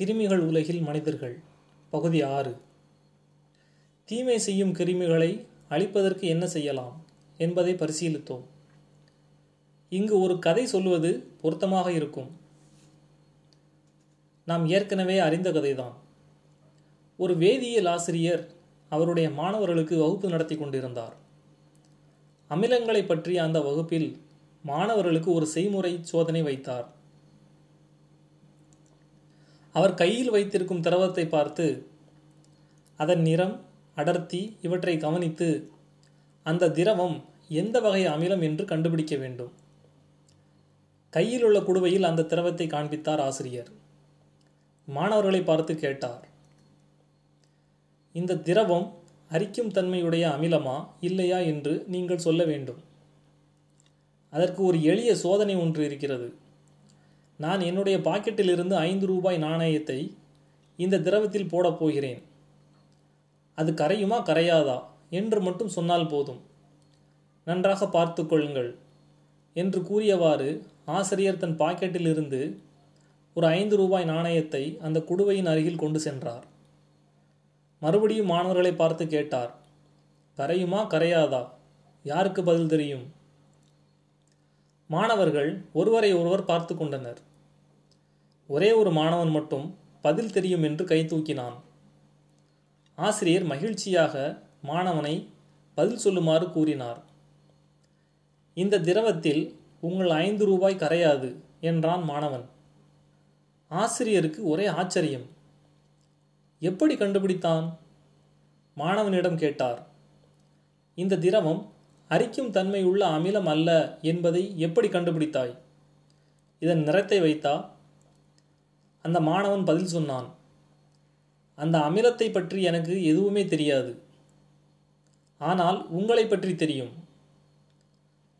கிருமிகள் உலகில் மனிதர்கள். பகுதி ஆறு. தீமை செய்யும் கிருமிகளை அழிப்பதற்கு என்ன செய்யலாம் என்பதை பரிசீலித்தோம். இங்கு ஒரு கதை சொல்வது பொருத்தமாக இருக்கும். நாம் ஏற்கனவே அறிந்த கதைதான். ஒரு வேதியியல் ஆசிரியர் அவருடைய மாணவர்களுக்கு வகுப்பு நடத்தி கொண்டிருந்தார். அமிலங்களை பற்றிய அந்த வகுப்பில் மாணவர்களுக்கு ஒரு செய்முறை சோதனை வைத்தார். அவர் கையில் வைத்திருக்கும் திரவத்தை பார்த்து அதன் நிறம் அடர்த்தி இவற்றை கவனித்து அந்த திரவம் எந்த வகை அமிலம் என்று கண்டுபிடிக்க வேண்டும் கையில் உள்ள குடுவையில் அந்த திரவத்தை காண்பித்தார் ஆசிரியர். மாணவர்களை பார்த்து கேட்டார் இந்த திரவம் அரிக்கும் தன்மையுடைய அமிலமா இல்லையா என்று நீங்கள் சொல்ல வேண்டும். அதற்கு ஒரு எளிய சோதனை ஒன்று இருக்கிறது. நான் என்னுடைய பாக்கெட்டிலிருந்து ஐந்து ரூபாய் நாணயத்தை இந்த திரவத்தில் போடப் போகிறேன். அது கரையுமா? கரையாதா? என்று மட்டும் சொன்னால் போதும். நன்றாக பார்த்து கொள்ளுங்கள் என்று கூறியவாறு ஆசிரியர் தன் பாக்கெட்டில் இருந்து ஒரு ஐந்து ரூபாய் நாணயத்தை அந்த குடுவையின் அருகில் கொண்டு சென்றார். மறுபடியும் மாணவர்களை பார்த்து கேட்டார் கரையுமா? கரையாதா? யாருக்கு பதில் தெரியும்? மாணவர்கள் ஒருவரை ஒருவர் பார்த்து கொண்டனர். ஒரே ஒரு மாணவன் மட்டும் பதில் தெரியும் என்று கை தூக்கினான். ஆசிரியர் மகிழ்ச்சியாக மாணவனை பதில் சொல்லுமாறு கூறினார். இந்த திரவத்தில் உங்கள் ஐந்து ரூபாய் கரையாது என்றான் மாணவன். ஆசிரியருக்கு ஒரே ஆச்சரியம். எப்படி கண்டுபிடித்தான்? மாணவனிடம் கேட்டார். இந்த திரவம் அரிக்கும் தன்மையுள்ள அமிலம் அல்ல என்பதை எப்படி கண்டுபிடித்தாய்? இதன் நிறத்தை வைத்தா அந்த மாணவன் பதில் சொன்னான். அந்த அமிலத்தை பற்றி எனக்கு எதுவுமே தெரியாது. ஆனால் உங்களை பற்றி தெரியும்.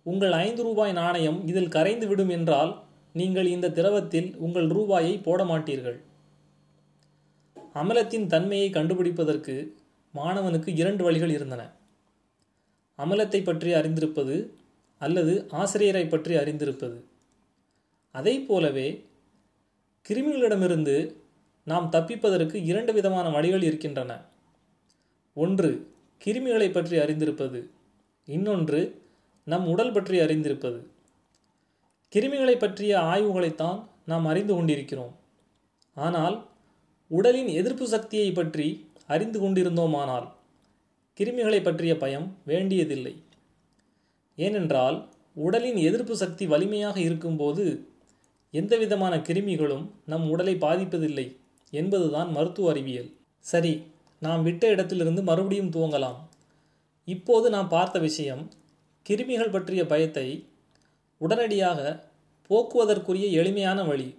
உங்கள் ஐந்து ரூபாய் நாணயம் இதில் கரைந்து விடும் என்றால் நீங்கள் இந்த திரவத்தில் உங்கள் ரூபாயை போட மாட்டீர்கள். அமிலத்தின் தன்மையை கண்டுபிடிப்பதற்கு மாணவனுக்கு இரண்டு வழிகள் இருந்தன. அமிலத்தை பற்றி அறிந்திருப்பது அல்லது ஆசிரியரை பற்றி அறிந்திருப்பது. அதை போலவே கிருமிகளிடமிருந்து நாம் தப்பிப்பதற்கு இரண்டு விதமான வழிகள் இருக்கின்றன. ஒன்று கிருமிகளை பற்றி அறிந்திருப்பது. இன்னொன்று நம் உடல் பற்றி அறிந்திருப்பது. கிருமிகளை பற்றிய ஆய்வுகளைத்தான் நாம் அறிந்து கொண்டிருக்கிறோம். ஆனால் உடலின் எதிர்ப்பு சக்தியை பற்றி அறிந்து கொண்டிருந்தோமானால் கிருமிகளை பற்றிய பயம் வேண்டியதில்லை. ஏனென்றால் உடலின் எதிர்ப்பு சக்தி வலிமையாக இருக்கும்போது எந்தவிதமான கிருமிகளும் நம் உடலை பாதிப்பதில்லை என்பதுதான் மருத்துவ அறிவியல். சரி நாம் விட்ட இடத்திலிருந்து மறுபடியும் துவங்கலாம். இப்போது நாம் பார்த்த விஷயம் கிருமிகள் பற்றிய பயத்தை உடனடியாக போக்குவதற்குரிய எளிமையான வழி.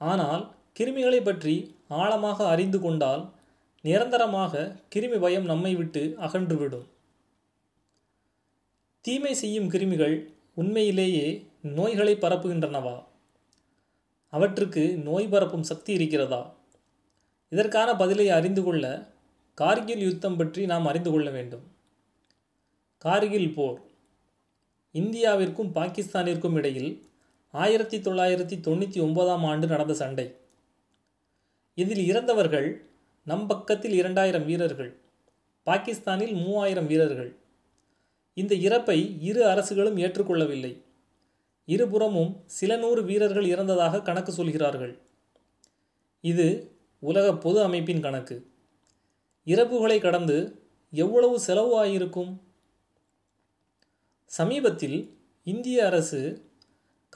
ஆனால் கிருமிகளை பற்றி ஆழமாக அறிந்து கொண்டால் நிரந்தரமாக கிருமி பயம் நம்மை விட்டு அகன்றுவிடும். தீமை செய்யும் கிருமிகள் உண்மையிலேயே நோய்களை பரப்புகின்றனவா? அவற்றுக்கு நோய் பரப்பும் சக்தி இருக்கிறதா? இதற்கான பதிலை அறிந்து கொள்ள கார்கில் யுத்தம் பற்றி நாம் அறிந்து கொள்ள வேண்டும். கார்கில் போர். இந்தியாவிற்கும் பாகிஸ்தானிற்கும் இடையில் ஆயிரத்தி தொள்ளாயிரத்தி தொண்ணூற்றி ஒன்பதாம் ஆண்டு நடந்த சண்டை. இதில் இறந்தவர்கள் நம் பக்கத்தில் இரண்டாயிரம் வீரர்கள் பாகிஸ்தானில் மூவாயிரம் வீரர்கள். இந்த இறப்பை இரு அரசுகளும் ஏற்றுக்கொள்ளவில்லை. இருபுறமும் சில நூறு வீரர்கள் இறந்ததாக கணக்கு சொல்கிறார்கள். இது உலக பொது அமைப்பின் கணக்கு. இறப்புகளை கடந்து எவ்வளவு செலவு ஆகியிருக்கும்? சமீபத்தில் இந்திய அரசு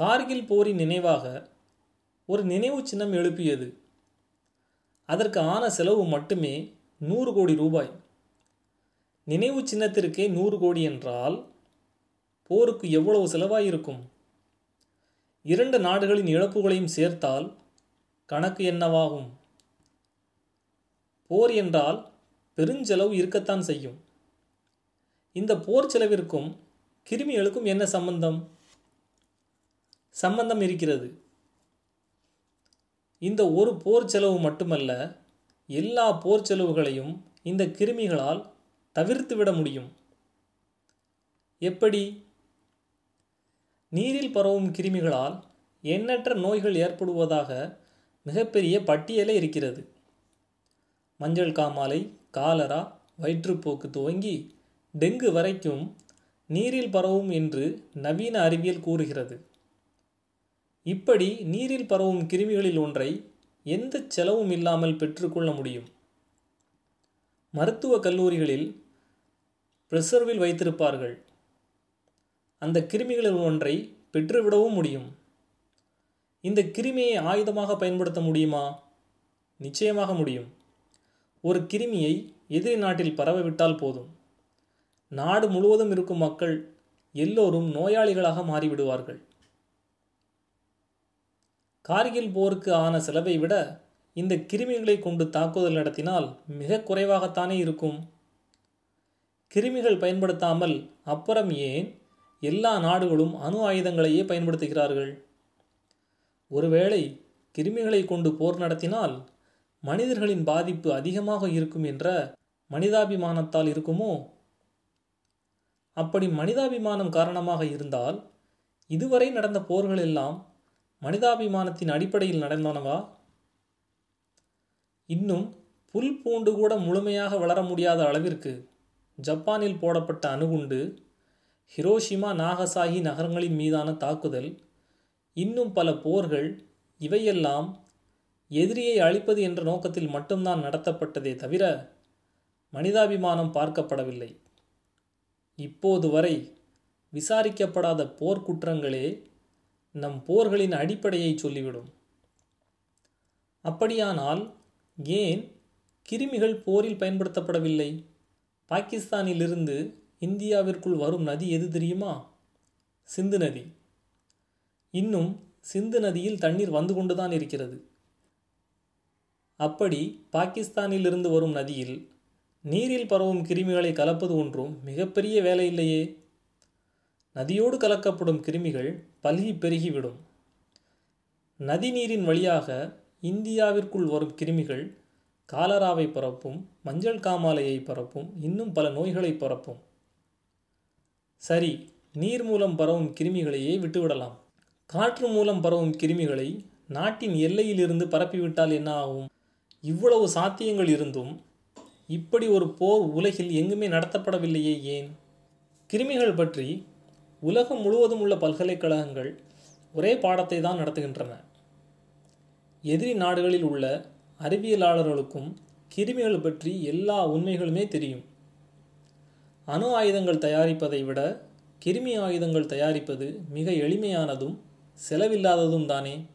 கார்கில் போரின் நினைவாக ஒரு நினைவு சின்னம் எழுப்பியது. அதற்கு ஆன செலவு மட்டுமே நூறு கோடி ரூபாய். நினைவு சின்னத்திற்கே நூறு கோடி என்றால் போருக்கு எவ்வளவு செலவாயிருக்கும்? இரண்டு நாடுகளின் இழப்புகளையும் சேர்த்தால் கணக்கு என்னவாகும்? போர் என்றால் பெருஞ்செலவு இருக்கத்தான் செய்யும். இந்த போர் செலவிற்கும் கிருமிகளுக்கும் என்ன சம்பந்தம்? சம்பந்தம் இருக்கிறது. இந்த ஒரு போர் செலவு மட்டுமல்ல எல்லா போர் செலவுகளையும் இந்த கிருமிகளால் தவிர்த்துவிட முடியும். எப்படி? நீரில் பரவும் கிருமிகளால் எண்ணற்ற நோய்கள் ஏற்படுவதாக மிகப்பெரிய பட்டியலே இருக்கிறது. மஞ்சள் காமாலை காலரா வயிற்றுப்போக்கு துவங்கி டெங்கு வரைக்கும் நீரில் பரவும் என்று நவீன அறிவியல் கூறுகிறது. இப்படி நீரில் பரவும் கிருமிகளில் ஒன்றை எந்த செலவும் இல்லாமல் பெற்றுக்கொள்ள முடியும்? மருத்துவ கல்லூரிகளில் ப்ரிசர்வில் வைத்திருப்பார்கள். அந்த கிருமிகளில் ஒன்றை பெற்றுவிடவும் முடியும். இந்த கிருமியை ஆயுதமாக பயன்படுத்த முடியுமா? நிச்சயமாக முடியும். ஒரு கிருமியை எதிரி நாட்டில் பரவவிட்டால் போதும். நாடு முழுவதும் இருக்கும் மக்கள் எல்லோரும் நோயாளிகளாக மாறிவிடுவார்கள். கார்கில் போருக்கு ஆன செலவை விட இந்த கிருமிகளை கொண்டு தாக்குதல் நடத்தினால் மிக குறைவாகத்தானே இருக்கும். கிருமிகள் பயன்படுத்தாமல் அப்புறம் ஏன் எல்லா நாடுகளும் அணு ஆயுதங்களையே பயன்படுத்துகிறார்கள். ஒருவேளை கிருமிகளை கொண்டு போர் நடத்தினால் மனிதர்களின் பாதிப்பு அதிகமாக இருக்கும் என்ற மனிதாபிமானத்தால் இருக்குமோ? அப்படி மனிதாபிமானம் காரணமாக இருந்தால் இதுவரை நடந்த போர்கள் எல்லாம் மனிதாபிமானத்தின் அடிப்படையில் நடந்தனவா? இன்னும் புல் பூண்டு கூட முழுமையாக வளர முடியாத அளவிற்கு ஜப்பானில் போடப்பட்ட அணுகுண்டு ஹிரோஷிமா நாகசாகி நகரங்களின் மீதான தாக்குதல் இன்னும் பல போர்கள் இவையெல்லாம் எதிரியை அழிப்பது என்ற நோக்கத்தில் மட்டும்தான் நடத்தப்பட்டதே தவிர மனிதாபிமானம் பார்க்கப்படவில்லை. இப்போது வரை விசாரிக்கப்படாத போர்க்குற்றங்களே நம் போர்களின் அடிப்படையை சொல்லிவிடும். அப்படியானால் ஏன் கிருமிகள் போரில் பயன்படுத்தப்படவில்லை? பாகிஸ்தானிலிருந்து இந்தியாவிற்குள் வரும் நதி எது தெரியுமா? சிந்து நதி. இன்னும் சிந்து நதியில் தண்ணீர் வந்து கொண்டுதான் இருக்கிறது. அப்படி பாகிஸ்தானிலிருந்து வரும் நதியில் நீரில் பரவும் கிருமிகளை கலப்பது ஒன்றும் மிகப்பெரிய வேலை இல்லையே. நதியோடு கலக்கப்படும் கிருமிகள் பல்கி பெருகிவிடும். நதி நீரின் வழியாக இந்தியாவிற்குள் வரும் கிருமிகள் காலராவை பரப்பும் மஞ்சள் காமாலையை பரப்பும் இன்னும் பல நோய்களை பரப்பும். சரி நீர் மூலம் பரவும் கிருமிகளையே விட்டுவிடலாம். காற்று மூலம் பரவும் கிருமிகளை நாட்டின் எல்லையிலிருந்து பரப்பிவிட்டால் என்ன ஆகும்? இவ்வளவு சாத்தியங்கள் இருந்தும் இப்படி ஒரு போர் உலகில் எங்குமே நடத்தப்படவில்லையே ஏன்? கிருமிகள் பற்றி உலகம் முழுவதும் உள்ள பல்கலைக்கழகங்கள் ஒரே பாடத்தை தான் நடத்துகின்றன. எதிரி நாடுகளில் உள்ள அறிவியலாளர்களுக்கும் கிருமிகள் பற்றி எல்லா உண்மைகளுமே தெரியும். அணு ஆயுதங்கள் தயாரிப்பதை விட கிருமி ஆயுதங்கள் தயாரிப்பது மிக எளிமையானதும் செலவில்லாததும் தானே?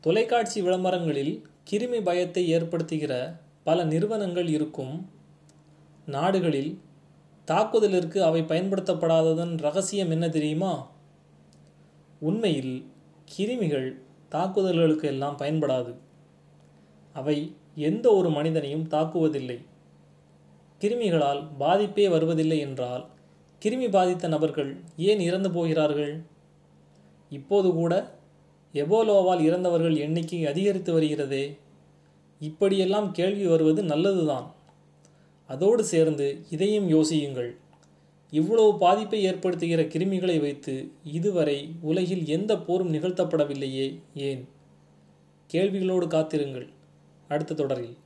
தொலைக்காட்சி விளம்பரங்களில் கிருமி பயத்தை ஏற்படுத்துகிற பல நிறுவனங்கள் இருக்கும். நாடுகளில் தாக்குதலிற்கு அவை பயன்படுத்தப்படாததன் ரகசியம் என்ன தெரியுமா? உண்மையில் கிருமிகள் தாக்குதல்களுக்கு எல்லாம் பயன்படாது. அவை எந்த ஒரு மனிதனையும் தாக்குவதில்லை. கிருமிகளால் பாதிப்பே வருவதில்லை என்றால் கிருமி பாதித்த நபர்கள் ஏன் இறந்து போகிறார்கள்? இப்போது கூட எபோலோவால் இறந்தவர்கள் எண்ணிக்கை அதிகரித்து வருகிறதே. இப்படியெல்லாம் கேள்வி வருவது நல்லதுதான். அதோடு சேர்ந்து இதையும் யோசியுங்கள். இவ்வளவு பாதிப்பை ஏற்படுத்துகிற கிருமிகளை வைத்து இதுவரை உலகில் எந்த போரும் நிகழ்த்தப்படவில்லையே ஏன்? கேள்விகளோடு காத்திருங்கள். அடுத்த தொடரில்.